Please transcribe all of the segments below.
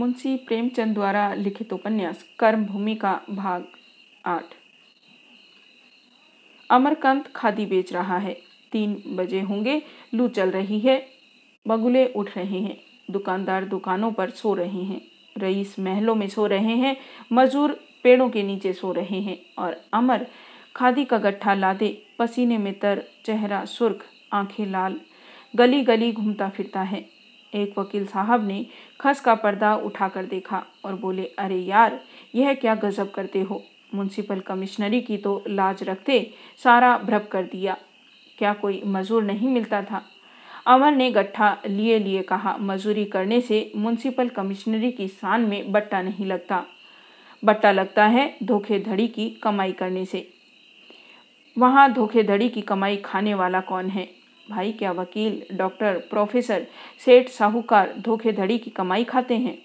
मुंशी प्रेमचंद द्वारा लिखित उपन्यास कर्म भूमि का भाग आठ। अमरकांत खादी बेच रहा है। तीन बजे होंगे, लू चल रही है। बगुले उठ रहे हैं। दुकानदार दुकानों पर सो रहे हैं। रईस महलों में सो रहे हैं। मजदूर पेड़ों के नीचे सो रहे हैं। और अमर खादी का गट्ठा लादे, पसीने में तर चेहरा सुर्ख, आँखें लाल गली गली घूमता फिरता है। एक वकील साहब ने खस का पर्दा उठाकर देखा और बोले, अरे यार, यह क्या गजब करते हो? म्यूनसिपल कमिश्नरी की तो लाज रखते सारा भ्रप कर दिया। क्या कोई मजूर नहीं मिलता था? अमर ने गट्ठा लिए लिए कहा, मजूरी करने से म्यूनसिपल कमिश्नरी की शान में बट्टा नहीं लगता। बट्टा लगता है धोखेधड़ी की कमाई करने से। वहाँ धोखेधड़ी की कमाई खाने वाला कौन है? भाई क्या वकील, डॉक्टर, प्रोफेसर, सेठ, साहूकार धोखेधड़ी की कमाई खाते हैं।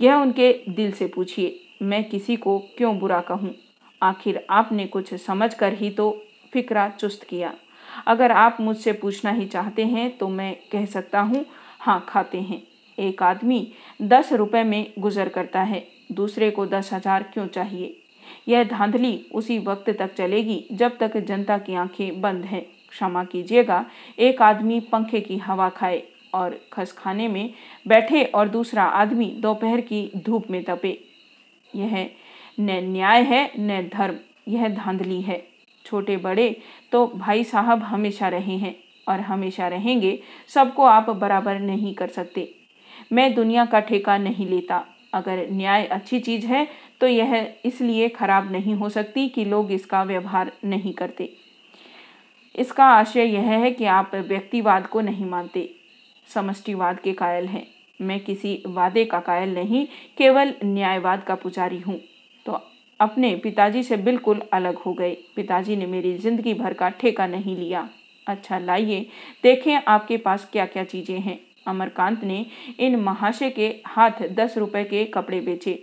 यह उनके दिल से पूछिए, मैं किसी को क्यों बुरा कहूँ? आखिर आपने कुछ समझ कर ही तो फिक्रा चुस्त किया। अगर आप मुझसे पूछना ही चाहते हैं तो मैं कह सकता हूँ हाँ खाते हैं। एक आदमी दस रुपए में गुजर करता है, दूसरे को दस हज़ार क्यों चाहिए? यह धांधली उसी वक्त तक चलेगी जब तक जनता की आँखें बंद हैं। क्षमा कीजिएगा। एक आदमी पंखे की हवा खाए और खसखाने में बैठे और दूसरा आदमी दोपहर की धूप में तपे यह न न्याय है, न धर्म, यह धांधली है। छोटे बड़े तो भाई साहब हमेशा रहे हैं और हमेशा रहेंगे, सबको आप बराबर नहीं कर सकते। मैं दुनिया का ठेका नहीं लेता। अगर न्याय अच्छी चीज़ है तो यह इसलिए खराब नहीं हो सकती कि लोग इसका व्यवहार नहीं करते। इसका आशय यह है कि आप व्यक्तिवाद को नहीं मानते। समष्टिवाद के कायल हैं। मैं किसी वादे का कायल नहीं, केवल न्यायवाद का पुजारी हूँ। तो अपने पिताजी से बिल्कुल अलग हो गए। पिताजी ने मेरी ज़िंदगी भर का ठेका नहीं लिया। अच्छा लाइए, देखें आपके पास क्या क्या चीज़ें हैं। अमरकांत ने इन महाशय के हाथ दस रुपए के कपड़े बेचे।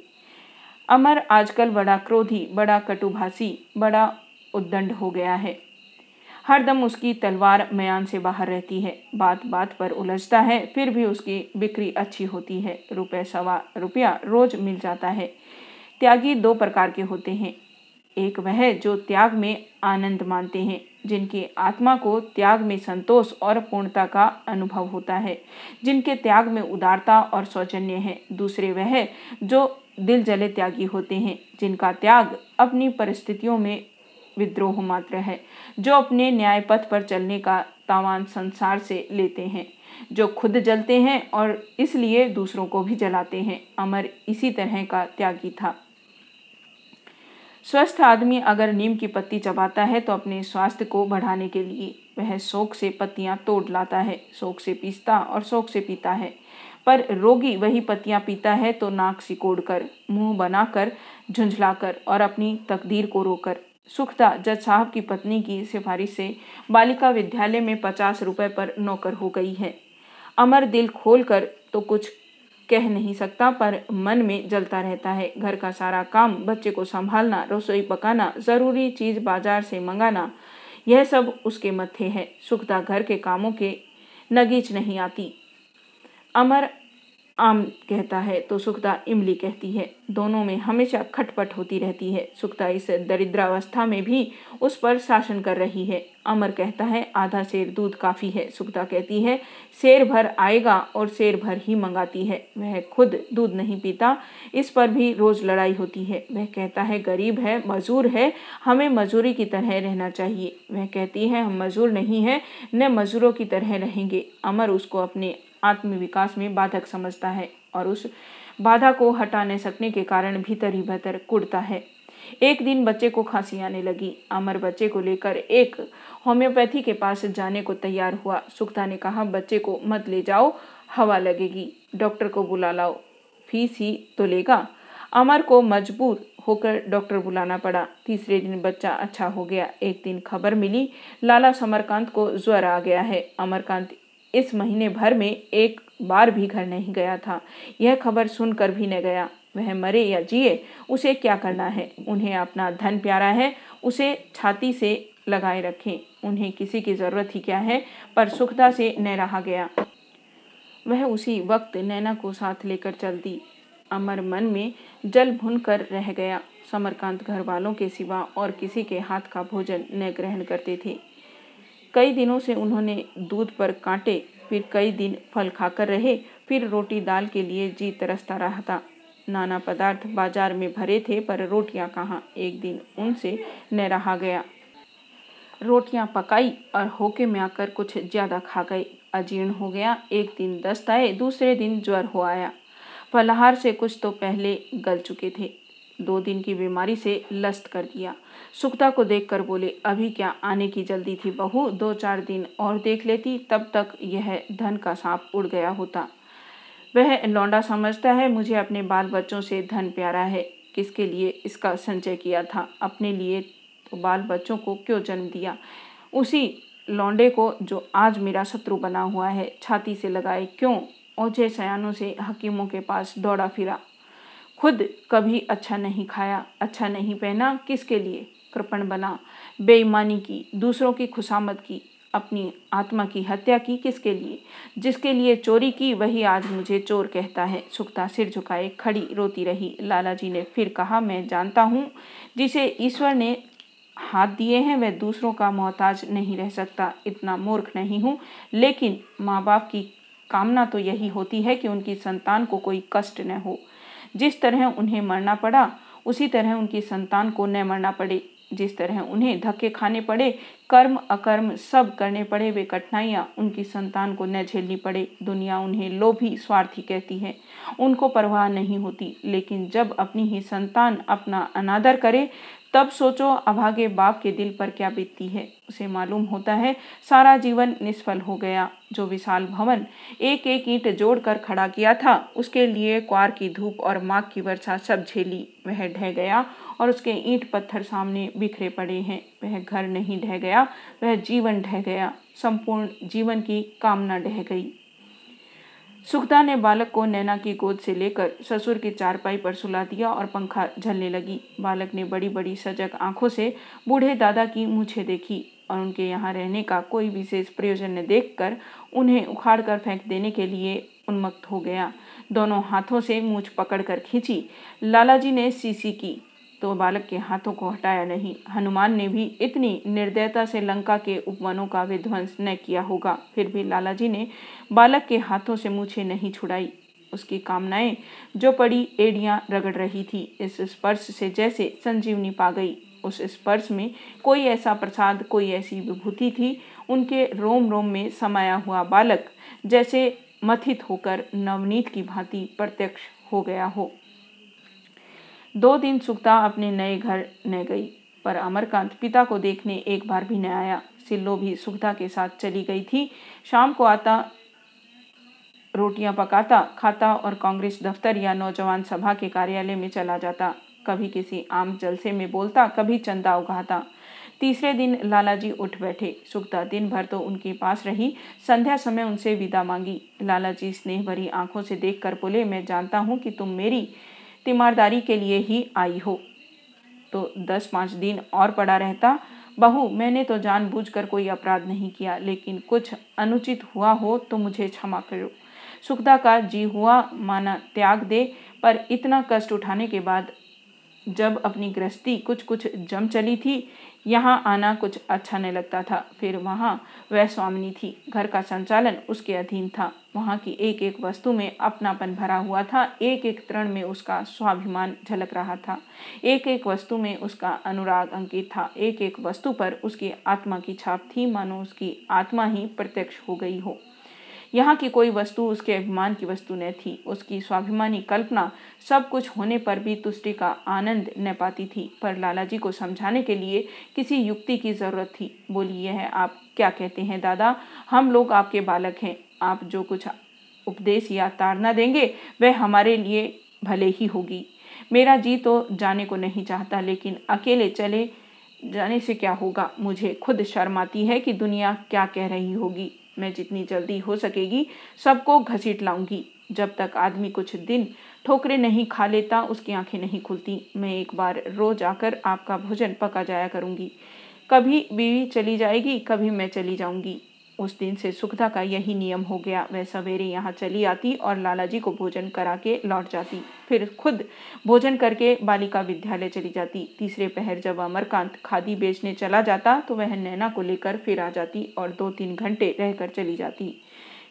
अमर आजकल बड़ा क्रोधी, बड़ा कटुभाषी, बड़ा उद्दंड हो गया है। हरदम उसकी तलवार मयान से बाहर रहती है। बात बात पर उलझता है, फिर भी उसकी बिक्री अच्छी होती है। रुपये सवा रुपया रोज मिल जाता है। त्यागी दो प्रकार के होते हैं। एक वह जो त्याग में आनंद मानते हैं, जिनकी आत्मा को त्याग में संतोष और पूर्णता का अनुभव होता है, जिनके त्याग में उदारता और सौजन्य है। दूसरे वह जो दिल जले त्यागी होते हैं, जिनका त्याग अपनी परिस्थितियों में विद्रोह मात्र है, जो अपने न्याय पथ पर चलने का तावान संसार से लेते हैं, जो खुद जलते हैं और इसलिए दूसरों को भी जलाते हैं। अमर इसी तरह का त्यागी था। स्वस्थ आदमी अगर नीम की पत्ती चबाता है तो अपने स्वास्थ्य को बढ़ाने के लिए वह शोक से पत्तियाँ तोड़ लाता है, शोक से पीसता और शोक से पीता है। पर रोगी वही पत्तियाँ पीता है तो नाक सिकोड़ कर मुँह बनाकर, झुंझलाकर और अपनी तकदीर को रोकर। सुखदा जज साहब की पत्नी की सिफारिश से बालिका विद्यालय में पचास रुपए पर नौकर हो गई है। अमर दिल खोलकर तो कुछ कह नहीं सकता, पर मन में जलता रहता है। घर का सारा काम, बच्चे को संभालना, रसोई पकाना, ज़रूरी चीज़ बाज़ार से मंगाना, यह सब उसके मत्थे है। सुखदा घर के कामों के नगीच नहीं आती। अमर आम कहता है तो सुखदा इमली कहती है। दोनों में हमेशा खटपट होती रहती है। सुखदा इस दरिद्रावस्था में भी उस पर शासन कर रही है। अमर कहता है, आधा शेर दूध काफ़ी है। सुखदा कहती है, शेर भर आएगा और शेर भर ही मंगाती है। वह खुद दूध नहीं पीता, इस पर भी रोज़ लड़ाई होती है। वह कहता है, गरीब है, मजूर है, हमें मजूरी की तरह रहना चाहिए। वह कहती है, हम मजूर नहीं हैं, न मजूरों की तरह रहेंगे। अमर उसको अपने आत्मविकास में बाधक समझता है और उस बाधा को हटा नहीं सकने के कारण भीतर ही भीतर कुड़ता है। एक दिन बच्चे को खांसी आने लगी। अमर बच्चे को लेकर एक होम्योपैथी के पास जाने को तैयार हुआ। सुखता ने कहा, बच्चे को मत ले जाओ, हवा लगेगी। डॉक्टर को बुला लाओ। फ़ीस ही तो लेगा अमर को मजबूर होकर डॉक्टर बुलाना पड़ा। तीसरे दिन बच्चा अच्छा हो गया। एक दिन खबर मिली, लाला समरकांत को ज्वर आ गया है। अमरकांत इस महीने भर में एक बार भी घर नहीं गया था। यह खबर सुनकर भी न गया। वह मरे या जिए, उसे क्या करना है? उन्हें अपना धन प्यारा है, उसे छाती से लगाए रखें। उन्हें किसी की ज़रूरत ही क्या है? पर सुखदा से न रहा गया। वह उसी वक्त नैना को साथ लेकर चल दी अमर मन में जल भुन कर रह गया। समरकांत घर वालों के सिवा और किसी के हाथ का भोजन न ग्रहण करते थे। कई दिनों से उन्होंने दूध पर कांटे, फिर कई दिन फल खाकर रहे, फिर रोटी दाल के लिए जी तरसता रहा था। नाना पदार्थ बाज़ार में भरे थे, पर रोटियाँ कहाँ? एक दिन उनसे न रहा गया। रोटियाँ पकाई और होके में आकर कुछ ज़्यादा खा गए। अजीर्ण हो गया। एक दिन दस्त आए, दूसरे दिन ज्वर हो आया। फलाहार से कुछ तो पहले गल चुके थे। दो दिन की बीमारी से लस्त कर दिया। सुखता को देखकर बोले, अभी क्या आने की जल्दी थी बहू? दो चार दिन और देख लेती, तब तक यह धन का सांप उड़ गया होता। वह लौंडा समझता है, मुझे अपने बाल बच्चों से धन प्यारा है। किसके लिए इसका संचय किया था? अपने लिए तो बाल बच्चों को क्यों जन्म दिया? उसी लौंडे को जो आज मेरा शत्रु बना हुआ है, छाती से लगाए क्यों? ओझे सयानों से हकीमों के पास दौड़ा फिरा। खुद कभी अच्छा नहीं खाया अच्छा नहीं पहना, किसके लिए? कृपण बना। बेईमानी की, दूसरों की खुशामद की, अपनी आत्मा की हत्या की किसके लिए? जिसके लिए चोरी की, वही आज मुझे चोर कहता है। सुखता सिर झुकाए, खड़ी रोती रही। लाला जी ने फिर कहा, मैं जानता हूँ, जिसे ईश्वर ने हाथ दिए हैं, वह दूसरों का मोहताज नहीं रह सकता। इतना मूर्ख नहीं हूँ, लेकिन माँ बाप की कामना तो यही होती है कि उनकी संतान को कोई कष्ट न हो। जिस तरह उन्हें मरना पड़ा उसी तरह उनकी संतान को न मरना पड़े। जिस तरह उन्हें धक्के खाने पड़े, कर्म, अकर्म सब करने पड़े, वे कठिनाइयाँ उनकी संतान को न झेलनी पड़े। दुनिया उन्हें लोभी स्वार्थी कहती है। उनको परवाह नहीं होती, लेकिन जब अपनी ही संतान अपना अनादर करे, तब सोचो अभागे बाप के दिल पर क्या बीतती है? उसे मालूम होता है, सारा जीवन निष्फल हो गया। जो विशाल भवन एक एक ईंट जोड़कर खड़ा किया था, उसके लिए क्वार की धूप और माघ की वर्षा सब झेली, वह ढह गया और उसके ईंट पत्थर सामने बिखरे पड़े हैं। वह घर नहीं ढह गया, वह जीवन ढह गया, संपूर्ण जीवन की कामना ढह गई। सुखदा ने बालक को नैना की गोद से लेकर ससुर की चारपाई पर सुला दिया और पंखा झलने लगी। बालक ने बड़ी बड़ी सजग आँखों से बूढ़े दादा की मुझे देखी और उनके यहाँ रहने का कोई विशेष प्रयोजन न देखकर उन्हें उखाड़ कर फेंक देने के लिए उन्मक्त हो गया। दोनों हाथों से मूछ पकड़कर खींची। लालाजी ने सीसी की तो बालक के हाथों को हटाया नहीं। हनुमान ने भी इतनी निर्दयता से लंका के उपवनों का विध्वंस न किया होगा। फिर भी लालाजी ने बालक के हाथों से मुझे नहीं छुड़ाई। उसकी कामनाएँ जो पड़ी, एड़ियाँ रगड़ रही थी। इस स्पर्श से जैसे संजीवनी पा गई। उस स्पर्श में कोई ऐसा प्रसाद, कोई ऐसी विभूति थी। उनके रोम रोम में समाया हुआ बालक जैसे मथित होकर नवनीत की भांति प्रत्यक्ष हो गया हो। दो दिन सुखता अपने नए घर न गई, पर अमरकांत पिता को देखने एक बार भी न आया। सिल्लो भी सुखता के साथ चली गई थी। शाम को आता, रोटियाँ पकाता, खाता और कांग्रेस दफ्तर या नौजवान सभा के कार्यालय में चला जाता। कभी किसी आम जलसे में बोलता, कभी चंदा उगाता। तीसरे दिन लालाजी उठ बैठे। सुखता दिन भर तो उनके पास रही। संध्या समय उनसे विदा मांगी। लालाजी स्नेह भरी आँखों से देखकर बोले, मैं जानता हूँ कि तुम मेरी तीमारदारी के लिए ही आई हो। तो दस पाँच दिन और पड़ा रहता। बहू, मैंने तो जानबूझकर कोई अपराध नहीं किया, लेकिन कुछ अनुचित हुआ हो तो मुझे क्षमा करो। सुखदा का जी हुआ माना त्याग दे, पर इतना कष्ट उठाने के बाद जब अपनी गृहस्थी कुछ कुछ जम चली थी, यहाँ आना कुछ अच्छा नहीं लगता था। फिर वहाँ वह स्वामिनी थी। घर का संचालन उसके अधीन था। वहाँ की एक एक वस्तु में अपनापन भरा हुआ था। एक एक तरण में उसका स्वाभिमान झलक रहा था। एक एक वस्तु में उसका अनुराग अंकित था। एक एक वस्तु पर उसकी आत्मा की छाप थी। मानो उसकी आत्मा ही प्रत्यक्ष हो गई हो। यहाँ की कोई वस्तु उसके अभिमान की वस्तु न थी। उसकी स्वाभिमानी कल्पना सब कुछ होने पर भी तुष्टि का आनंद न पाती थी। पर लालाजी को समझाने के लिए किसी युक्ति की ज़रूरत थी। बोली यह आप क्या कहते हैं, दादा? हम लोग आपके बालक हैं। आप जो कुछ उपदेश या ताड़ना देंगे, वह हमारे लिए भले ही होगी। मेरा जी तो जाने को नहीं चाहता, लेकिन अकेले चले जाने से क्या होगा? मुझे खुद शर्म आती है कि दुनिया क्या कह रही होगी। मैं जितनी जल्दी हो सकेगी, सबको घसीट लाऊँगी। जब तक आदमी कुछ दिन ठोकरे नहीं खा लेता, उसकी आँखें नहीं खुलती। मैं एक बार रोज आकर आपका भोजन पका जाया करूँगी। कभी बीवी चली जाएगी, कभी मैं चली जाऊँगी। उस दिन से सुखदा का यही नियम हो गया। वह सवेरे यहाँ चली आती और लाला जी को भोजन करा के लौट जाती। फिर खुद भोजन करके बालिका विद्यालय चली जाती। तीसरे पहर जब अमरकांत खादी बेचने चला जाता तो वह नैना को लेकर फिर आ जाती और दो तीन घंटे रहकर चली जाती।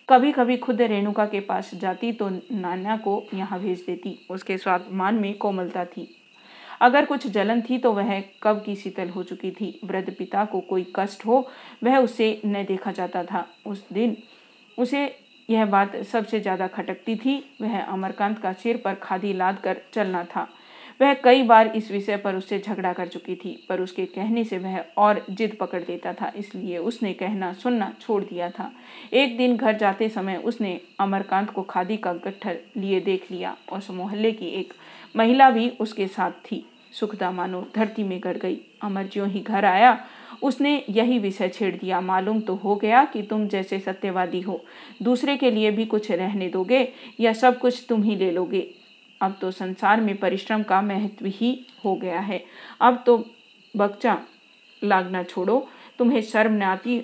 कभी कभी खुद रेणुका के पास जाती तो नाना को यहाँ भेज देती। उसके स्वाभिमान में कोमलता थी। अगर कुछ जलन थी तो वह कब की शीतल हो चुकी थी? वृद्ध पिता को कोई कष्ट हो, वह उसे न देखा जाता था। उस दिन उसे यह बात सबसे ज़्यादा खटकती थी। वह अमरकांत का सिर पर खादी लाद कर चलना था। वह कई बार इस विषय पर उससे झगड़ा कर चुकी थी, पर उसके कहने से वह और जिद पकड़ देता था, इसलिए उसने कहना सुनना छोड़ दिया था। एक दिन घर जाते समय उसने अमरकांत को खादी का गट्ठर लिए देख लिया और मोहल्ले की एक महिला भी उसके साथ थी। सुखदा मानो धरती में गड़ गई। अमर ज्यों ही घर आया, उसने यही विषय छेड़ दिया। मालूम तो हो गया कि तुम जैसे सत्यवादी हो। दूसरे के लिए भी कुछ रहने दोगे या सब कुछ तुम ही ले लोगे। अब तो संसार में परिश्रम का महत्व ही हो गया है। अब तो बच्चा लागना छोड़ो। तुम्हें शर्म न आती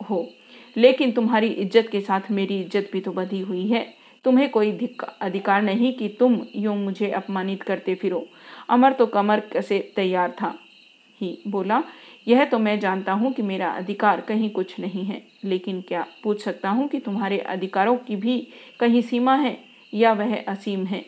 हो, लेकिन तुम्हारी इज़्ज़त के साथ मेरी इज़्ज़त भी तो बधी हुई है। तुम्हें कोई अधिकार नहीं कि तुम यूँ मुझे अपमानित करते फिरो। अमर तो कमर से तैयार था। ही बोला, यह तो मैं जानता हूँ कि मेरा अधिकार कहीं कुछ नहीं है, लेकिन क्या पूछ सकता हूँ कि तुम्हारे अधिकारों की भी कहीं सीमा है या वह असीम है?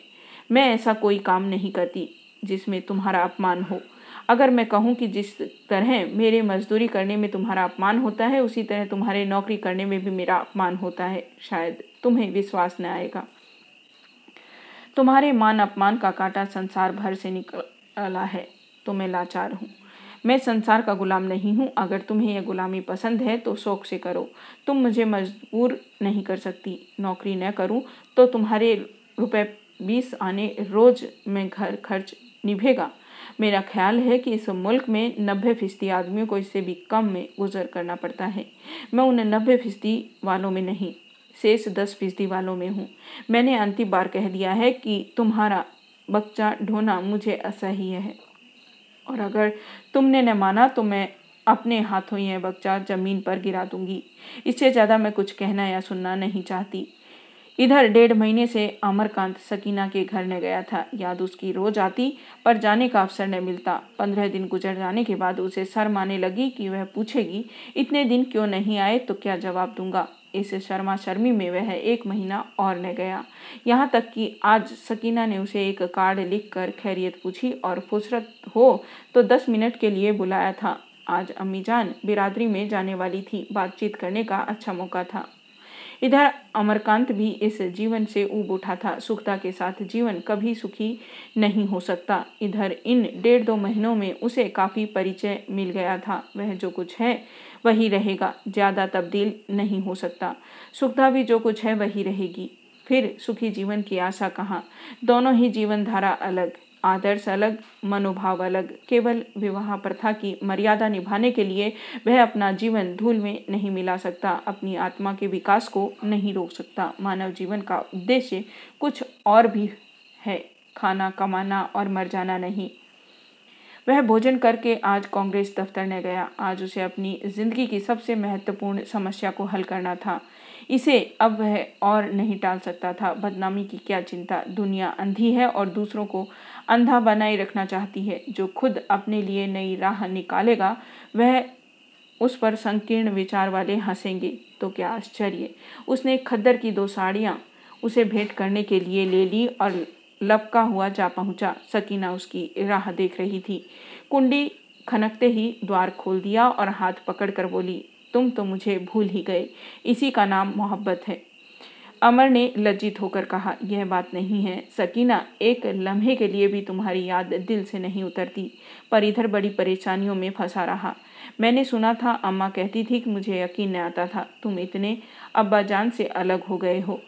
मैं ऐसा कोई काम नहीं करती जिसमें तुम्हारा अपमान हो। अगर मैं कहूँ कि जिस तरह मेरे मजदूरी करने में तुम्हारा अपमान होता है, उसी तरह तुम्हारे नौकरी करने में भी मेरा अपमान होता है। शायद तुम्हें विश्वास न आएगा। तुम्हारे मान अपमान का कांटा संसार भर से निकला है तो मैं लाचार हूँ। मैं संसार का गुलाम नहीं हूँ। अगर तुम्हें यह गुलामी पसंद है तो शौक से करो। तुम मुझे मजबूर नहीं कर सकती। नौकरी न करूँ तो तुम्हारे रुपए बीस आने रोज में घर खर्च निभेगा। मेरा ख्याल है कि इस मुल्क में नब्बे फ़ीसदी आदमियों को इससे भी कम में गुजर करना पड़ता है। मैं उन नब्बे फ़ीसदी वालों में नहीं शेष दस फ़ीसदी वालों में हूँ। मैंने अंतिम बार कह दिया है कि तुम्हारा बच्चा ढोना मुझे असह्य है। और अगर तुमने न माना तो मैं अपने हाथों यह बच्चा ज़मीन पर गिरा दूँगी। इससे ज़्यादा मैं कुछ कहना या सुनना नहीं चाहती। इधर डेढ़ महीने से अमरकांत सकीना के घर न गया था। याद उसकी रोज आती, पर जाने का अवसर न मिलता। पंद्रह दिन गुजर जाने के बाद उसे शर्म आने लगी कि वह पूछेगी, इतने दिन क्यों नहीं आए तो क्या जवाब दूँगा? इस शर्मा शर्मी में वह एक महीना और न गया। यहाँ तक कि आज सकीना ने उसे एक कार्ड लिख कर खैरियत पूछी और फुसरत हो तो दस मिनट के लिए बुलाया था। आज अम्मीजान बिरादरी में जाने वाली थी। बातचीत करने का अच्छा मौका था। इधर अमरकांत भी इस जीवन से ऊब उठा था। सुखता के साथ जीवन कभी सुखी नहीं हो सकता। इधर इन डेढ़ दो महीनों में उसे काफ़ी परिचय मिल गया था। वह जो कुछ है, वही रहेगा। ज़्यादा तब्दील नहीं हो सकता। सुखदा भी जो कुछ है, वही रहेगी। फिर सुखी जीवन की आशा कहाँ? दोनों ही जीवन धारा अलग। आदर्श अलग, मनोभाव अलग। केवल विवाह प्रथा की मर्यादा निभाने के लिए वह अपना जीवन धूल में नहीं मिला सकता, अपनी आत्मा के विकास को नहीं रोक सकता। मानव जीवन का उद्देश्य कुछ और भी है, खाना कमाना और मर जाना नहीं। वह भोजन करके आज कांग्रेस दफ्तर न गया। आज उसे अपनी ज़िंदगी की सबसे महत्वपूर्ण समस्या को हल करना था। इसे अब वह और नहीं टाल सकता था। बदनामी की क्या चिंता? दुनिया अंधी है और दूसरों को अंधा बनाए रखना चाहती है। जो खुद अपने लिए नई राह निकालेगा, वह उस पर संकीर्ण विचार वाले हंसेंगे। तो क्या आश्चर्य। उसने खद्दर की दो साड़ियाँ उसे भेंट करने के लिए ले ली और लपका हुआ जा पहुँचा। सकीना उसकी राह देख रही थी। कुंडी खनकते ही द्वार खोल दिया और हाथ पकड़कर बोली, तुम तो मुझे भूल ही गए। इसी का नाम मोहब्बत है। अमर ने लज्जित होकर कहा, यह बात नहीं है। सकीना, एक लम्हे के लिए भी तुम्हारी याद दिल से नहीं उतरती। पर इधर बड़ी परेशानियों में फंसा रहा। मैंने सुना था, अम्मा कहती थी कि मुझे यकीन नहीं आता था। तुम इतने अब्बाजान से अलग हो गए हो।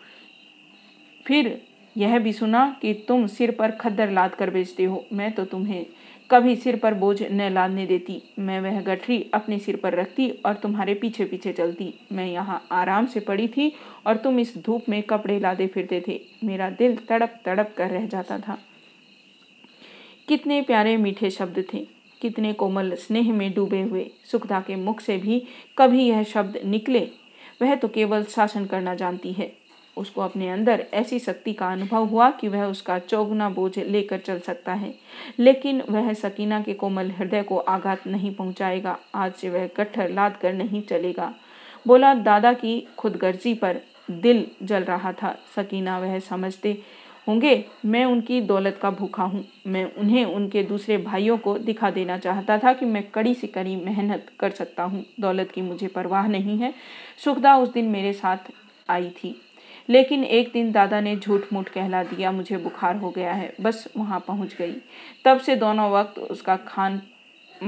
फिर यह भी सुना कि तुम सिर पर खद्दर लाद कर बेचते हो। मैं तो तुम्हें कभी सिर पर बोझ न लादने देती। मैं वह गठरी अपने सिर पर रखती और तुम्हारे पीछे पीछे चलती। मैं यहाँ आराम से पड़ी थी और तुम इस धूप में कपड़े लादे फिरते थे। मेरा दिल तड़प तड़प कर रह जाता था। कितने प्यारे मीठे शब्द थे। कितने कोमल स्नेह में डूबे हुए। सुखदा के मुख से भी कभी यह शब्द निकले। वह तो केवल शासन करना जानती है। उसको अपने अंदर ऐसी शक्ति का अनुभव हुआ कि वह उसका चौगुना बोझ लेकर चल सकता है। लेकिन वह सकीना के कोमल हृदय को आघात नहीं पहुंचाएगा। आज से वह गट्ठर लाद कर नहीं चलेगा। बोला, दादा की खुदगर्जी पर दिल जल रहा था। सकीना वह समझते होंगे, मैं उनकी दौलत का भूखा हूँ। मैं उन्हें उनके दूसरे भाइयों को दिखा देना चाहता था कि मैं कड़ी से कड़ी मेहनत कर सकता हूँ। दौलत की मुझे परवाह नहीं है। सुखदा उस दिन मेरे साथ आई थी। लेकिन एक दिन दादा ने झूठ मूठ कहला दिया, मुझे बुखार हो गया है। बस वहाँ पहुँच गई। तब से दोनों वक्त उसका खान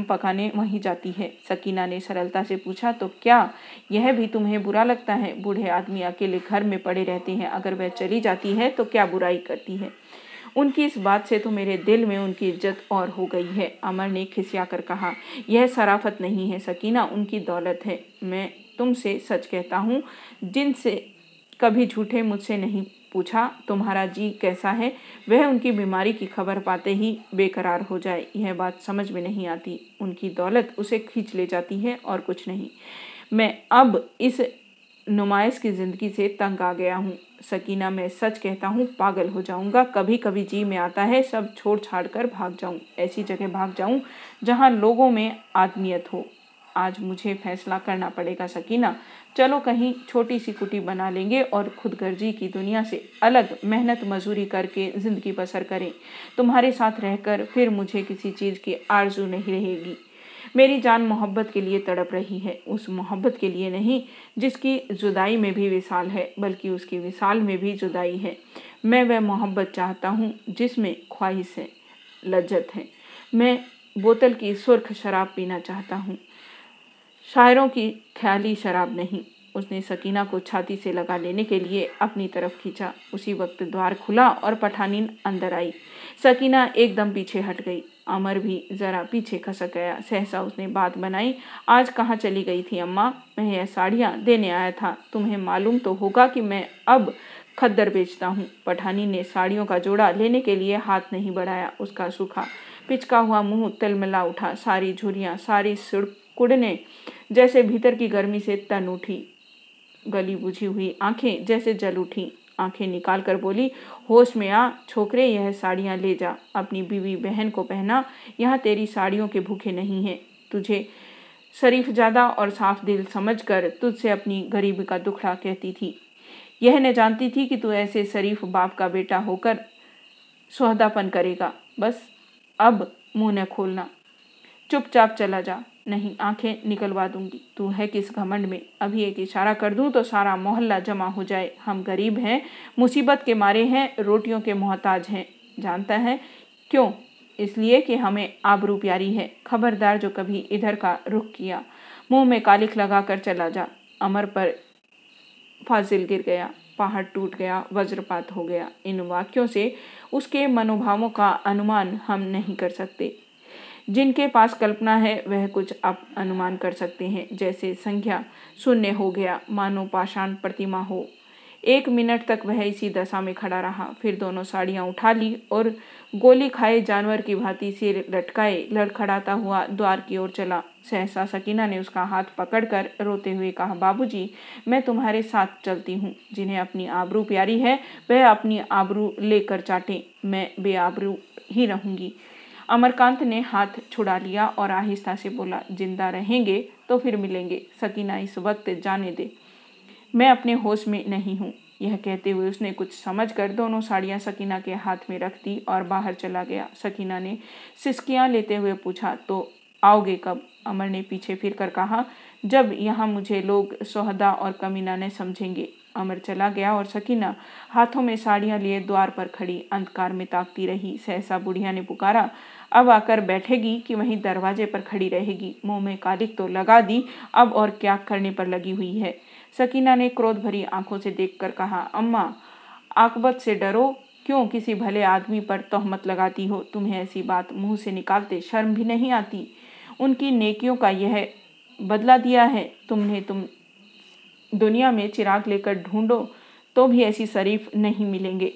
पकाने वहीं जाती है। सकीना ने सरलता से पूछा तो क्या यह भी तुम्हें बुरा लगता है? बूढ़े आदमी अकेले घर में पड़े रहते हैं। अगर वह चली जाती है तो क्या बुराई करती है? उनकी इस बात से तो मेरे दिल में उनकी इज़्ज़त और हो गई है। अमर ने खिसिया कर कहा, यह सराफत नहीं है सकीना, उनकी दौलत है। मैं तुमसे सच कहता हूँ, जिनसे कभी झूठे मुझसे नहीं पूछा, तुम्हारा जी कैसा है, वह उनकी बीमारी की खबर पाते ही बेकरार हो जाए। यह बात समझ में नहीं आती। उनकी दौलत उसे खींच ले जाती है और कुछ नहीं। मैं अब इस नुमाइश की ज़िंदगी से तंग आ गया हूँ। सकीना, मैं सच कहता हूँ, पागल हो जाऊँगा। कभी कभी जी में आता है, सब छोड़ छाड़ कर भाग जाऊँ। ऐसी जगह भाग जाऊँ जहाँ लोगों में आत्मीयत हो। आज मुझे फैसला करना पड़ेगा सकीना। चलो कहीं छोटी सी कुटी बना लेंगे और खुदगर्जी की दुनिया से अलग मेहनत मजूरी करके ज़िंदगी बसर करें। तुम्हारे साथ रहकर फिर मुझे किसी चीज़ की आरज़ू नहीं रहेगी। मेरी जान मोहब्बत के लिए तड़प रही है। उस मोहब्बत के लिए नहीं, जिसकी जुदाई में भी विशाल है, बल्कि उसकी विशाल में भी जुदाई है। मैं वह मोहब्बत चाहता हूँ, जिसमें ख्वाहिश है, लज्जत है। मैं बोतल की सुर्ख शराब पीना चाहता हूँ। शायरों की ख्याली शराब नहीं। उसने सकीना को छाती से लगा लेने के लिए अपनी तरफ़ खींचा। उसी वक्त द्वार खुला और पठानीन अंदर आई। सकीना एकदम पीछे हट गई। अमर भी जरा पीछे खसक गया। सहसा उसने बात बनाई, आज कहाँ चली गई थी अम्मा? मैं यह साड़ियाँ देने आया था। तुम्हें मालूम तो होगा कि मैं अब खद्दर बेचता हूँ। पठानी ने साड़ियों का जोड़ा लेने के लिए हाथ नहीं बढ़ाया। उसका सूखा, पिचका हुआ मुँह तिलमिला उठा। सारी झुरियाँ, सारी कुड़ने जैसे भीतर की गर्मी से तन उठी, गली बुझी हुई आँखें जैसे जल उठी। आँखें निकाल कर बोली, होश में आ, छोकरे, यह साड़ियाँ ले जा। अपनी बीवी बहन को पहना, यहाँ तेरी साड़ियों के भूखे नहीं हैं। तुझे शरीफ ज़्यादा और साफ़ दिल समझ कर तुझसे अपनी गरीबी का दुखड़ा कहती थी। यह न जानती थी कि तू ऐसे शरीफ बाप का बेटा होकर सुहदापन करेगा। बस अब मुँह न खोलना। चुपचाप चला जा। नहीं, आँखें निकलवा दूँगी। तू है किस घमंड में? अभी एक इशारा कर दूँ तो सारा मोहल्ला जमा हो जाए। हम गरीब हैं, मुसीबत के मारे हैं, रोटियों के मोहताज हैं। जानता है? क्यों? इसलिए कि हमें आबरू प्यारी है। खबरदार जो कभी इधर का रुख किया, मुँह में कालिख लगा कर चला जा। अमर पर फाजिल गिर गया, पहाड़ टूट गया, वज्रपात हो गया। इन वाक्यों से उसके मनोभावों का अनुमान हम नहीं कर सकते। जिनके पास कल्पना है, वह कुछ आप अनुमान कर सकते हैं। जैसे संख्या शून्य हो गया, मानो पाषाण प्रतिमा हो। एक मिनट तक वह इसी दशा में खड़ा रहा, फिर दोनों साड़ियाँ उठा ली और गोली खाए जानवर की भांति सिर लटकाए, लड़खड़ाता हुआ द्वार की ओर चला। सहसा सकीना ने उसका हाथ पकड़कर रोते हुए कहा, बाबूजी, मैं तुम्हारे साथ चलती हूँ। जिन्हें अपनी आबरू प्यारी है, वह अपनी आबरू लेकर चाटे। मैं बेआबरू ही रहूँगी। अमरकांत ने हाथ छुड़ा लिया और आहिस्ता से बोला, ज़िंदा रहेंगे तो फिर मिलेंगे। सकीना इस वक्त जाने दे। मैं अपने होश में नहीं हूँ। यह कहते हुए उसने कुछ समझकर दोनों साड़ियाँ सकीना के हाथ में रख दी और बाहर चला गया। सकीना ने सिसकियाँ लेते हुए पूछा तो आओगे कब? अमर ने पीछे फिर कर कहा, जब यहाँ मुझे लोग सोहदा और कमीना ने समझेंगे। अमर चला गया और सकीना हाथों में साड़ियाँ लिए द्वार पर खड़ी अंधकार में ताकती रही। सहसा बुढ़िया ने पुकारा अब आकर बैठेगी कि वहीं दरवाजे पर खड़ी रहेगी। मुँह में कालिक तो लगा दी, अब और क्या करने पर लगी हुई है? सकीना ने क्रोध भरी आँखों से देखकर कहा, अम्मा, आकबत से डरो। क्यों किसी भले आदमी पर तोहमत लगाती हो? तुम्हें ऐसी बात मुँह से निकालते शर्म भी नहीं आती। उनकी नेकियों का यह बदला दिया है। तुमने तुम दुनिया में चिराग लेकर ढूंढो तो भी ऐसी शरीफ नहीं मिलेंगे।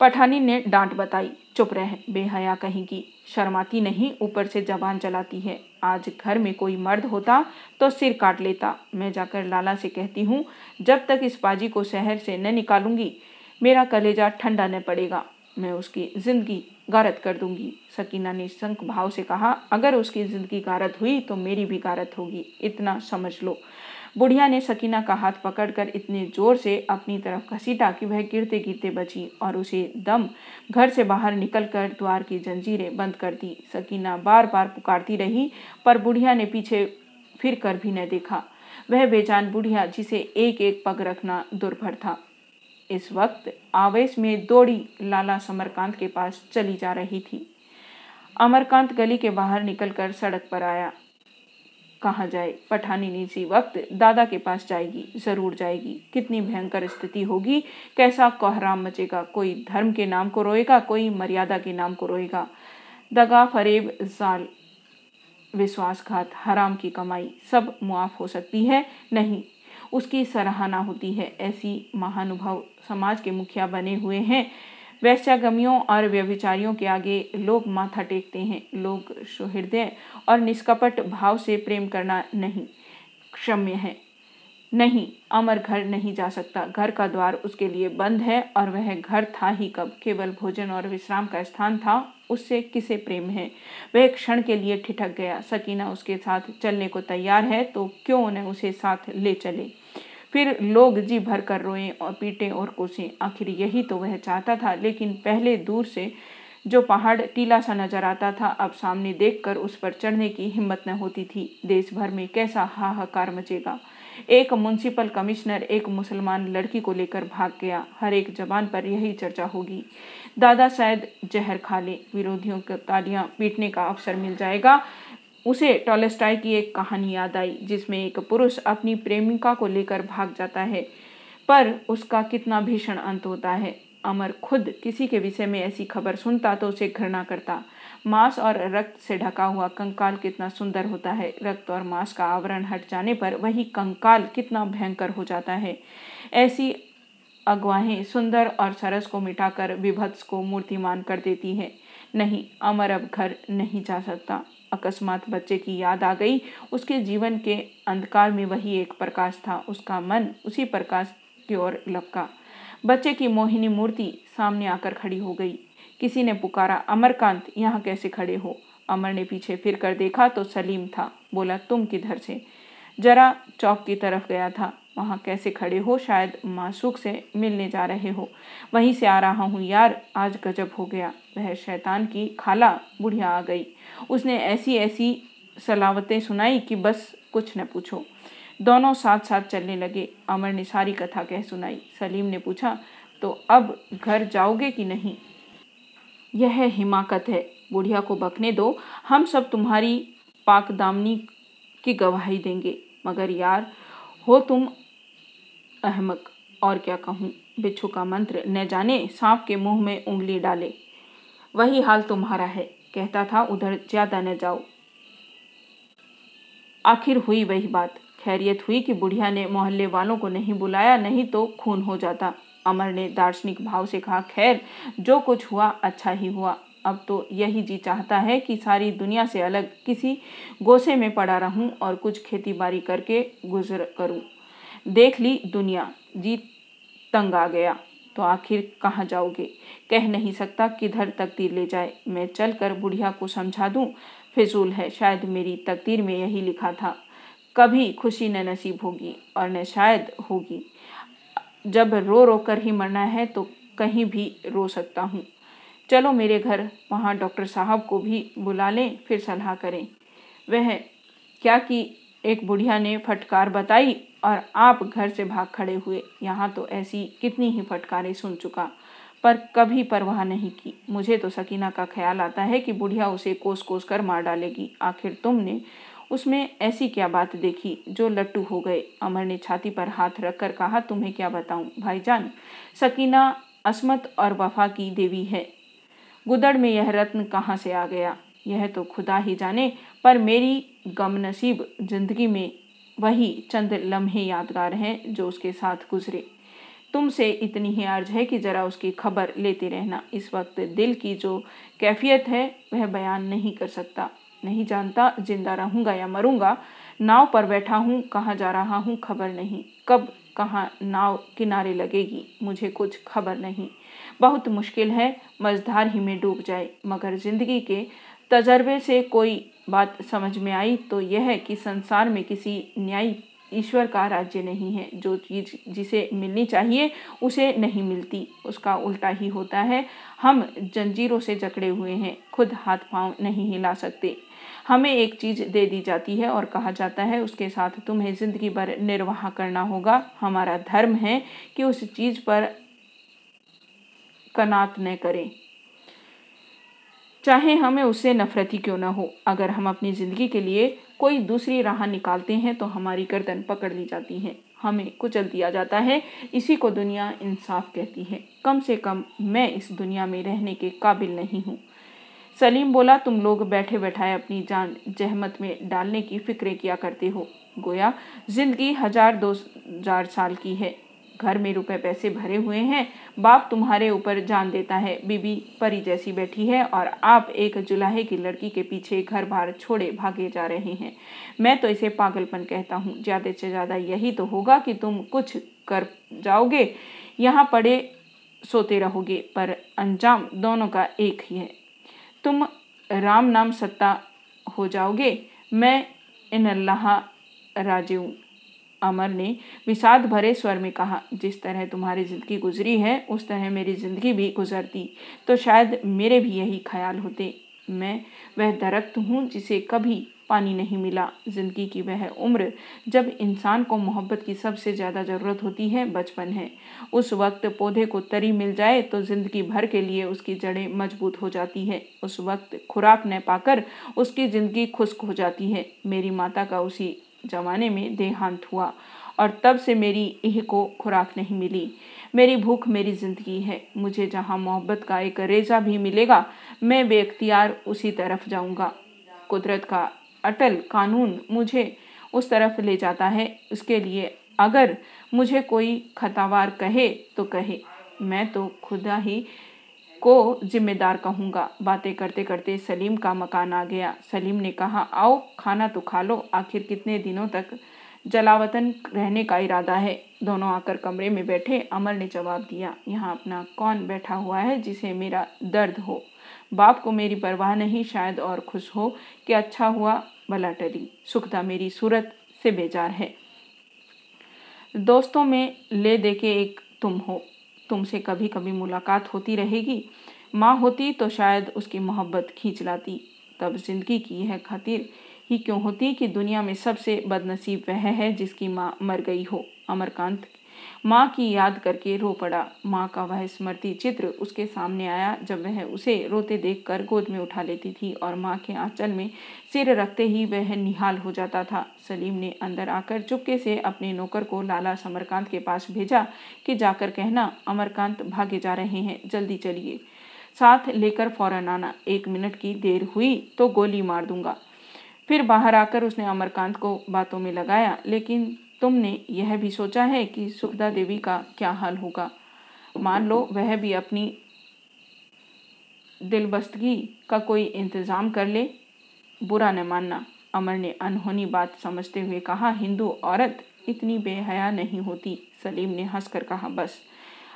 पठानी ने डांट बताई। चुप रह, बेहया कहीं की। शर्माती नहीं, ऊपर से जबान चलाती है। आज घर में कोई मर्द होता तो सिर काट लेता। मैं जाकर लाला से कहती हूँ, जब तक इस बाजी को शहर से न निकालूँगी, मेरा कलेजा ठंडा न पड़ेगा। मैं उसकी ज़िंदगी गारत कर दूँगी। सकीना ने संक भाव से कहा, अगर उसकी ज़िंदगी गारत हुई तो मेरी भी गारत होगी। इतना समझ लो। बुढ़िया ने सकीना का हाथ पकड़कर इतने ज़ोर से अपनी तरफ़ घसीटा कि वह गिरते गिरते बची और उसे दम घर से बाहर निकलकर द्वार की जंजीरें बंद कर दी। सकीना बार बार पुकारती रही, पर बुढ़िया ने पीछे फिर कर भी न देखा। वह बेजान बुढ़िया जिसे एक एक पग रखना दुर्भर था। इस वक्त आवेश में दौड़ी लाला समरकांत के पास चली जा रही थी। अमरकांत गली के बाहर निकलकर सड़क पर आया। कहाँ जाए? पठानी इसी वक्त दादा के पास जाएगी, ज़रूर जाएगी। कितनी भयंकर स्थिति होगी। कैसा कोहराम मचेगा? कोई धर्म के नाम को रोएगा, कोई मर्यादा के नाम को रोएगा? दगा फरेब जाल। विश्वासघात, हराम की कमाई, सब मुआफ हो सकती है। नहीं, उसकी सराहना होती है। ऐसी महानुभाव समाज के मुखिया बने हुए हैं। वैश्यागमियों और व्यभिचारियों के आगे लोग माथा टेकते हैं। लोग सुहृदय और निष्कपट भाव से प्रेम करना नहीं, क्षम्य है। नहीं, अमर घर नहीं जा सकता। घर का द्वार उसके लिए बंद है और वह घर था ही कब। केवल भोजन और विश्राम का स्थान था, उससे किसे प्रेम है? वह क्षण के लिए ठिठक गया। सकीना उसके साथ चलने को तैयार है तो क्यों न उसे साथ ले चले? फिर लोग जी भर कर रोएँ और पीटे और कोसें। आखिर यही तो वह चाहता था, लेकिन पहले दूर से जो पहाड़ टीला सा नज़र आता था, अब सामने देखकर उस पर चढ़ने की हिम्मत न होती थी। देश भर में कैसा हाहाकार मचेगा। एक म्यूनसिपल कमिश्नर एक मुसलमान लड़की को लेकर भाग गया। हर एक जबान पर यही चर्चा होगी। दादा शायद जहर खा ले। विरोधियों को तालियाँ पीटने का अवसर मिल जाएगा। उसे टॉलेस्टाई की एक कहानी याद आई, जिसमें एक पुरुष अपनी प्रेमिका को लेकर भाग जाता है, पर उसका कितना भीषण अंत होता है। अमर खुद किसी के विषय में ऐसी खबर सुनता तो उसे घृणा करता। मांस और रक्त से ढका हुआ कंकाल कितना सुंदर होता है। रक्त और मांस का आवरण हट जाने पर वही कंकाल कितना भयंकर हो जाता है। ऐसी अगवाहें सुंदर और सरस को मिटाकर विभत्स को मूर्तिमान कर देती है। नहीं, अमर अब घर नहीं जा सकता। अकस्मात बच्चे की याद आ गई। उसके जीवन के अंधकार में वही एक प्रकाश था। उसका मन उसी प्रकाश की ओर लपका। बच्चे की मोहिनी मूर्ति सामने आकर खड़ी हो गई। किसी ने पुकारा, अमरकांत, यहाँ कैसे खड़े हो? अमर ने पीछे फिर कर देखा तो सलीम था। बोला, तुम किधर से? जरा चौक की तरफ़ गया था। वहाँ कैसे खड़े हो? शायद मासूक से मिलने जा रहे हो। वहीं से आ रहा हूँ यार, आज गजब हो गया। वह शैतान की खाला बुढ़िया आ गई। उसने ऐसी ऐसी सलावतें सुनाई कि बस कुछ न पूछो। दोनों साथ साथ चलने लगे। अमर ने सारी कथा कह सुनाई। सलीम ने पूछा तो अब घर जाओगे कि नहीं? यह हिमाकत है। बुढ़िया को बकने दो। हम सब तुम्हारी पाकदामनी की गवाही देंगे। मगर यार, हो तुम अहमक। और क्या कहूँ? बिच्छू का मंत्र, न जाने, सांप के मुँह में उंगली डाले। वही हाल तुम्हारा है। कहता था, उधर ज़्यादा न जाओ। आखिर हुई वही बात। खैरियत हुई कि बुढ़िया ने मोहल्ले वालों को नहीं बुलाया, नहीं तो खून हो जाता। अमर ने दार्शनिक भाव से कहा, खैर, जो कुछ हुआ अच्छा ही हुआ। अब तो यही जी चाहता है कि सारी दुनिया से अलग किसी गोसे में पड़ा रहूँ और कुछ खेती बाड़ी करके गुजर करूँ। देख ली दुनिया, जी तंग आ गया। तो आखिर कहाँ जाओगे? कह नहीं सकता किधर तकदीर ले जाए। मैं चलकर बुढ़िया को समझा दूँ? फिजूल है, शायद मेरी तकदीर में यही लिखा था। कभी खुशी न नसीब होगी और न शायद होगी। जब रो रो कर ही मरना है तो कहीं भी रो सकता हूँ। चलो मेरे घर, वहाँ डॉक्टर साहब को भी बुला लें, फिर सलाह करें। वह, क्या कि एक बुढ़िया ने फटकार बताई और आप घर से भाग खड़े हुए। यहाँ तो ऐसी कितनी ही फटकारें सुन चुका। पर कभी परवाह नहीं की। मुझे तो सकीना का ख्याल आता है कि बुढ़िया उसे कोस कोस कर मार डालेगी। आखिर तुमने उसमें ऐसी क्या बात देखी जो लट्टू हो गए? अमर ने छाती पर हाथ रखकर कहा, तुम्हें क्या बताऊँ? भाईजान, सकीना असमत और वफा की देवी है। गुदड़ में यह रत्न कहाँ से आ गया? यह तो खुदा ही जाने, पर मेरी गमनसीब ज़िंदगी में वही चंद लम्हे यादगार हैं जो उसके साथ गुजरे। तुमसे इतनी ही अर्ज़ है कि ज़रा उसकी खबर लेते रहना। इस वक्त दिल की जो कैफियत है, वह बयान नहीं कर सकता। नहीं जानता ज़िंदा रहूँगा या मरूँगा, नाव पर बैठा हूँ, कहाँ जा रहा हूँ, खबर नहीं। कब, कहाँ नाव किनारे लगेगी, मुझे कुछ खबर नहीं। बहुत मुश्किल है, मझधार ही में डूब जाए, मगर ज़िंदगी के तजर्बे से कोई बात समझ में आई तो यह है कि संसार में किसी न्यायी ईश्वर का राज्य नहीं है। जो चीज़ जिसे मिलनी चाहिए, उसे नहीं मिलती। उसका उल्टा ही होता है। हम जंजीरों से जकड़े हुए हैं। खुद हाथ पाँव नहीं हिला सकते। हमें एक चीज़ दे दी जाती है और कहा जाता है, उसके साथ तुम्हें ज़िंदगी भर निर्वाह करना होगा। हमारा धर्म है कि उस चीज़ पर कनात न करें। चाहे हमें उससे नफरत ही क्यों ना हो। अगर हम अपनी ज़िंदगी के लिए कोई दूसरी राह निकालते हैं तो हमारी गर्दन पकड़ ली जाती है। हमें कुचल दिया जाता है। इसी को दुनिया इंसाफ कहती है। कम से कम मैं इस दुनिया में रहने के काबिल नहीं हूँ। सलीम बोला, तुम लोग बैठे बैठाए अपनी जान जहमत में डालने की फिक्रें किया करते हो। गोया, ज़िंदगी हज़ार दो हज़ार साल की है। घर में रुपए पैसे भरे हुए हैं। बाप तुम्हारे ऊपर जान देता है। बीबी परी जैसी बैठी है और आप एक जुलाहे की लड़की के पीछे घर बार छोड़े भागे जा रहे हैं। मैं तो इसे पागलपन कहता हूँ। ज़्यादा से ज़्यादा यही तो होगा कि तुम कुछ कर जाओगे। यहाँ पड़े सोते रहोगे, पर अंजाम दोनों का एक ही है। तुम राम नाम सत्ता हो जाओगे। मैं इन अल्लाह राजीव अमर ने विषाद भरे स्वर में कहा, जिस तरह तुम्हारी ज़िंदगी गुजरी है, उस तरह मेरी ज़िंदगी भी गुजरती। तो शायद मेरे भी यही ख्याल होते। मैं वह दरख्त हूँ जिसे कभी पानी नहीं मिला। ज़िंदगी की वह उम्र जब इंसान को मोहब्बत की सबसे ज़्यादा ज़रूरत होती है, बचपन है। उस वक्त पौधे को तरी मिल जाए तो ज़िंदगी भर के लिए उसकी जड़ें मज़बूत हो जाती है। उस वक्त खुराक न पाकर उसकी ज़िंदगी खुश्क हो जाती है। मेरी माता का उसी जमाने में देहांत हुआ और तब से मेरी इह को खुराक नहीं मिली। मेरी भूख मेरी ज़िंदगी है। मुझे जहाँ मोहब्बत का एक रेजा भी मिलेगा, मैं बेख्तियार उसी तरफ़ जाऊँगा। कुदरत का अटल कानून मुझे उस तरफ़ ले जाता है। उसके लिए अगर मुझे कोई खतावार कहे तो कहे। मैं तो खुदा ही को जिम्मेदार कहूँगा। बातें करते करते सलीम का मकान आ गया। सलीम ने कहा, आओ, खाना तो खा लो। आखिर कितने दिनों तक जलावतन रहने का इरादा है? दोनों आकर कमरे में बैठे। अमर ने जवाब दिया, यहाँ अपना कौन बैठा हुआ है जिसे मेरा दर्द हो? बाप को मेरी परवाह नहीं शायद और खुश हो कि अच्छा हुआ भला टली। सुखदा मेरी सूरत से बेजार है। दोस्तों में ले दे के एक तुम हो। तुमसे कभी कभी मुलाकात होती रहेगी। माँ होती तो शायद उसकी मोहब्बत खींच लाती। तब ज़िंदगी की यह खातिर ही क्यों होती कि दुनिया में सबसे बदनसीब वह है जिसकी माँ मर गई हो? अमरकांत माँ की याद करके रो पड़ा। माँ का वह स्मृति चित्र उसके सामने आया, जब वह उसे रोते देखकर गोद में उठा लेती थी और माँ के आंचल में सिर रखते ही वह निहाल हो जाता था। सलीम ने अंदर आकर चुपके से अपने नौकर को लाला समरकांत के पास भेजा कि जाकर कहना, अमरकांत, भागे जा रहे हैं, जल्दी चलिए। साथ लेकर फ़ौरन आना। एक मिनट की देर हुई तो गोली मार दूँगा। फिर बाहर आकर उसने अमरकांत को बातों में लगाया, लेकिन तुमने यह भी सोचा है कि सुखदा देवी का क्या हाल होगा? मान लो वह भी अपनी दिलबस्तगी का कोई इंतज़ाम कर ले। बुरा न मानना, अमर ने अनहोनी बात समझते हुए कहा, हिंदू औरत इतनी बेहया नहीं होती, सलीम ने हंसकर कहा, बस,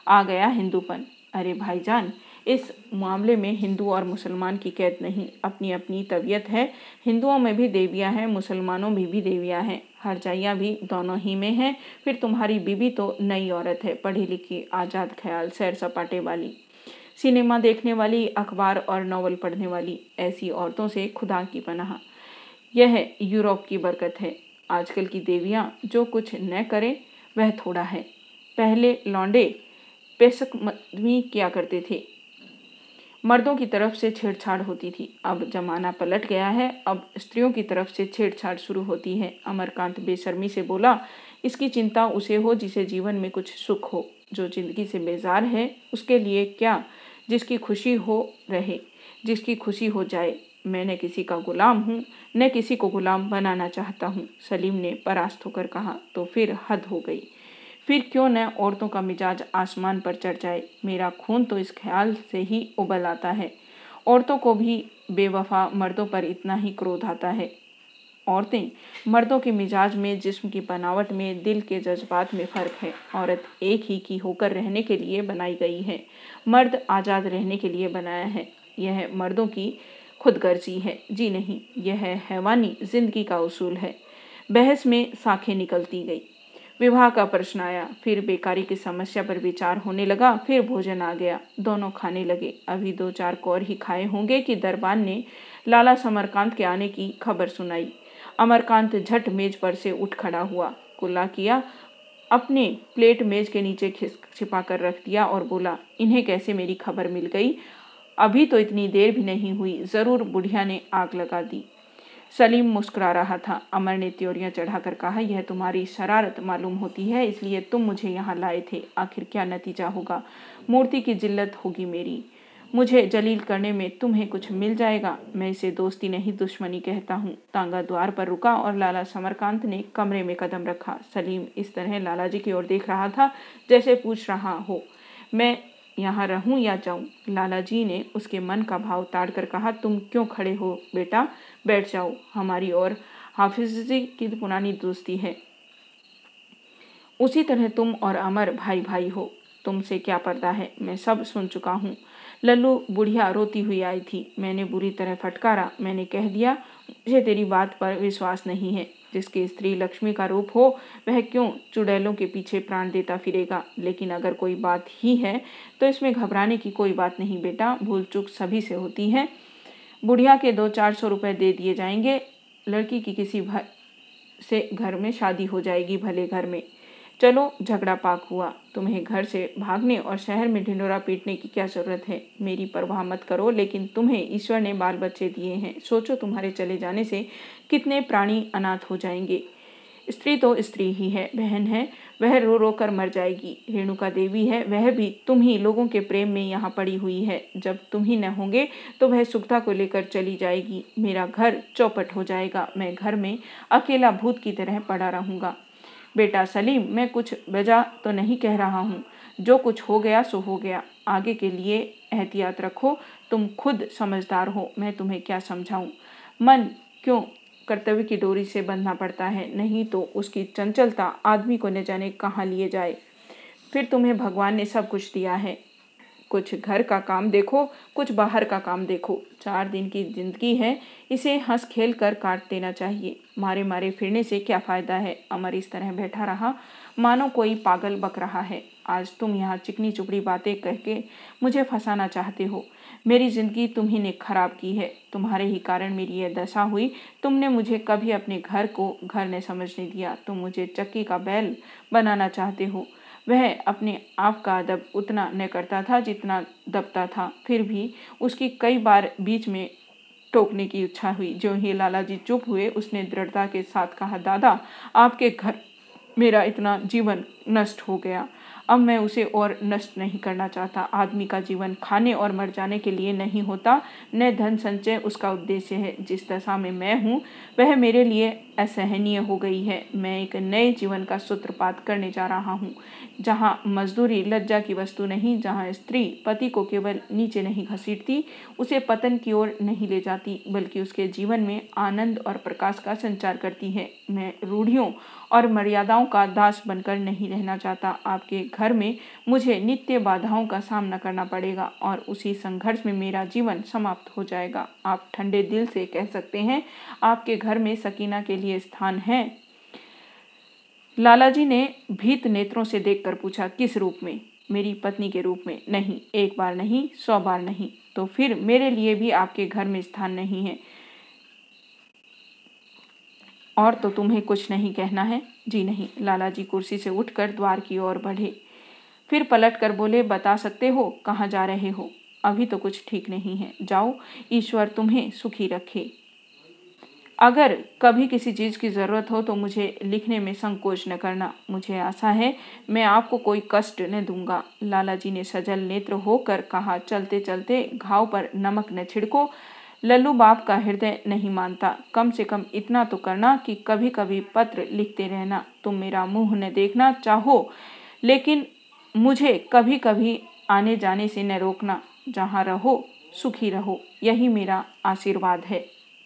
आ गया हिंदूपन। अरे भाईजान, इस मामले में हिंदू और मुसलमान की कैद नहीं अपनी अपनी तबीयत है। हिंदुओं में भी देवियाँ हैं, मुसलमानों में भी देवियाँ हैं। हर जाइयाँ भी दोनों ही में हैं। फिर तुम्हारी बीबी तो नई औरत है पढ़ी लिखी आज़ाद ख्याल सैर सपाटे वाली, सिनेमा देखने वाली, अखबार और नावल पढ़ने वाली, ऐसी औरतों से खुदा की पनाह। यह यूरोप की बरकत है। आजकल की देवियाँ जो कुछ न करें, वह थोड़ा है। पहले लौंडे पेशक किया करते थे। मर्दों की तरफ़ से छेड़छाड़ होती थी। अब जमाना पलट गया है। अब स्त्रियों की तरफ़ से छेड़छाड़ शुरू होती है। अमरकांत बेशर्मी से बोला, इसकी चिंता उसे हो जिसे जीवन में कुछ सुख हो, जो ज़िंदगी से बेजार है, उसके लिए क्या? जिसकी खुशी हो रहे, जिसकी खुशी हो जाए। मैं न किसी का गुलाम हूँ, न किसी को गुलाम बनाना चाहता हूँ। सलीम ने परास्त होकर कहा तो फिर हद हो गई। फिर क्यों न औरतों का मिजाज आसमान पर चढ़ जाए? मेरा खून तो इस ख्याल से ही उबल आता है। औरतों को भी बेवफा मर्दों पर इतना ही क्रोध आता है। औरतें, मर्दों के मिजाज में, जिस्म की बनावट में, दिल के जज्बात में फ़र्क है। औरत एक ही की होकर रहने के लिए बनाई गई है। मर्द आज़ाद रहने के लिए बनाया है। यह मर्दों की खुदगर्जी है। जी नहीं, यह हैवानी ज़िंदगी का उसूल है। बहस में साखें निकलती गई। विवाह का प्रश्न आया। फिर बेकारी की समस्या पर विचार होने लगा, फिर भोजन आ गया। दोनों खाने लगे। अभी दो चार कौर ही खाए होंगे कि दरबान ने लाला समरकांत के आने की खबर सुनाई। अमरकांत झट मेज पर से उठ खड़ा हुआ। कुल्ला किया, अपने प्लेट मेज के नीचे छिपा कर रख दिया और बोला, इन्हें कैसे मेरी खबर मिल गई? अभी तो इतनी देर भी नहीं हुई। ज़रूर बुढ़िया ने आग लगा दी। सलीम मुस्कुरा रहा था। अमर ने त्योरियाँ चढ़ाकर कहा, यह तुम्हारी शरारत मालूम होती है, इसलिए तुम मुझे यहाँ लाए थे। आखिर क्या नतीजा होगा? मूर्ति की जिल्लत होगी मेरी। मुझे जलील करने में तुम्हें कुछ मिल जाएगा। मैं इसे दोस्ती नहीं, दुश्मनी कहता हूँ। तांगा द्वार पर रुका और लाला समरकांत ने कमरे में कदम रखा। सलीम इस तरह लाला जी की ओर देख रहा था जैसे पूछ रहा हो, मैं यहाँ रहूँ या जाऊँ? लाला जी ने उसके मन का भाव ताड़ कर कहा, तुम क्यों खड़े हो बेटा? बैठ जाओ, हमारी और हाफिज जी की पुरानी दोस्ती है। उसी तरह तुम और अमर भाई भाई हो। तुमसे क्या पर्दा है? मैं सब सुन चुका हूँ। लल्लू बुढ़िया रोती हुई आई थी। मैंने बुरी तरह फटकारा। मैंने कह दिया, मुझे तेरी बात पर विश्वास नहीं है। जिसकी स्त्री लक्ष्मी का रूप हो, वह क्यों चुड़ैलों के पीछे प्राण देता फिरेगा? लेकिन अगर कोई बात ही है तो इसमें घबराने की कोई बात नहीं, बेटा। भूल चूक सभी से होती है। बुढ़िया के दो चार सौ रुपये दे दिए जाएँगे। लड़की की किसी से घर में शादी हो जाएगी भले घर में। चलो, झगड़ा पाक हुआ। तुम्हें घर से भागने और शहर में ढिंडोरा पीटने की क्या ज़रूरत है? मेरी परवाह मत करो, लेकिन तुम्हें ईश्वर ने बाल बच्चे दिए हैं। सोचो तुम्हारे चले जाने से कितने प्राणी अनाथ हो जाएँगे। स्त्री तो स्त्री ही है, बहन है। वह रो रो कर मर जाएगी। रेणुका देवी है, वह भी तुम ही लोगों के प्रेम में यहाँ पड़ी हुई है। जब तुम ही न होंगे तो वह सुखता को लेकर चली जाएगी। मेरा घर चौपट हो जाएगा। मैं घर में अकेला भूत की तरह पड़ा रहूँगा। बेटा सलीम, मैं कुछ बजा तो नहीं कह रहा हूँ। जो कुछ हो गया, सो हो गया। आगे के लिए एहतियात रखो। तुम खुद समझदार हो। मैं तुम्हें क्या समझाऊं? मन, क्यों कर्तव्य की डोरी से बंधना पड़ता है, नहीं तो उसकी चंचलता आदमी को न जाने कहाँ लिए जाए। फिर तुम्हें भगवान ने सब कुछ दिया है। कुछ घर का काम देखो, कुछ बाहर का काम देखो। चार दिन की ज़िंदगी है, इसे हंस खेल कर काट देना चाहिए। मारे मारे फिरने से क्या फ़ायदा है? अमर इस तरह बैठा रहा। मानो कोई पागल बक रहा है। आज तुम यहाँ चिकनी चुपड़ी बातें कह के मुझे फंसाना चाहते हो। मेरी ज़िंदगी तुम ही ने खराब की है। तुम्हारे ही कारण मेरी यह दशा हुई। तुमने मुझे कभी अपने घर को घर ने समझने दिया। तुम मुझे चक्की का बैल बनाना चाहते हो। वह अपने आप का अदब उतना न करता था जितना दबता था। फिर भी उसकी कई बार बीच में टोकने की इच्छा हुई। जो ही लाला जी चुप हुए, उसने दृढ़ता के साथ कहा, दादा, आपके घर मेरा इतना जीवन नष्ट हो गया। अब मैं उसे और नष्ट नहीं करना चाहता। आदमी का जीवन खाने और मर जाने के लिए नहीं होता, न धन संचय उसका उद्देश्य है। जिस दशा में मैं हूँ, वह मेरे लिए असहनीय हो गई है। मैं एक नए जीवन का सूत्रपात करने जा रहा हूँ, जहाँ मजदूरी लज्जा की वस्तु नहीं, जहाँ स्त्री पति को केवल नीचे नहीं घसीटती, उसे पतन की ओर नहीं ले जाती, बल्कि उसके जीवन में आनंद और प्रकाश का संचार करती है। मैं रूढ़ियों और मर्यादाओं का दास बनकर नहीं रहना चाहता। आपके घर में मुझे नित्य बाधाओं का सामना करना पड़ेगा और उसी संघर्ष में मेरा जीवन समाप्त हो जाएगा। आप ठंडे दिल से कह सकते हैं, आपके घर में सकीना के लिए स्थान है। लाला जी ने भीत नेत्रों से देखकर पूछा, किस रूप में? मेरी पत्नी के रूप में नहीं, एक बार नहीं, सौ बार नहीं तो फिर मेरे लिए भी आपके घर में स्थान नहीं है। और तो तुम्हें कुछ नहीं कहना है। जी नहीं। लाला जी कुर्सी से उठकर द्वार की ओर बढ़े। फिर पलट कर बोले, बता सकते हो कहाँ जा रहे हो? अभी तो कुछ ठीक नहीं है। जाओ, ईश्वर तुम्हें सुखी रखे। अगर कभी किसी चीज़ की ज़रूरत हो तो मुझे लिखने में संकोच न करना। मुझे आशा है मैं आपको कोई कष्ट न दूँगा। लाला जी ने सजल नेत्र होकर कहा चलते चलते घाव पर नमक न छिड़को। लल्लू बाप का हृदय नहीं मानता। कम से कम इतना तो करना कि कभी कभी पत्र लिखते रहना। तुम मेरा मुँह न देखना चाहो, लेकिन मुझे कभी कभी आने जाने से न रोकना। जहाँ रहो, सुखी रहो। यही मेरा आशीर्वाद है।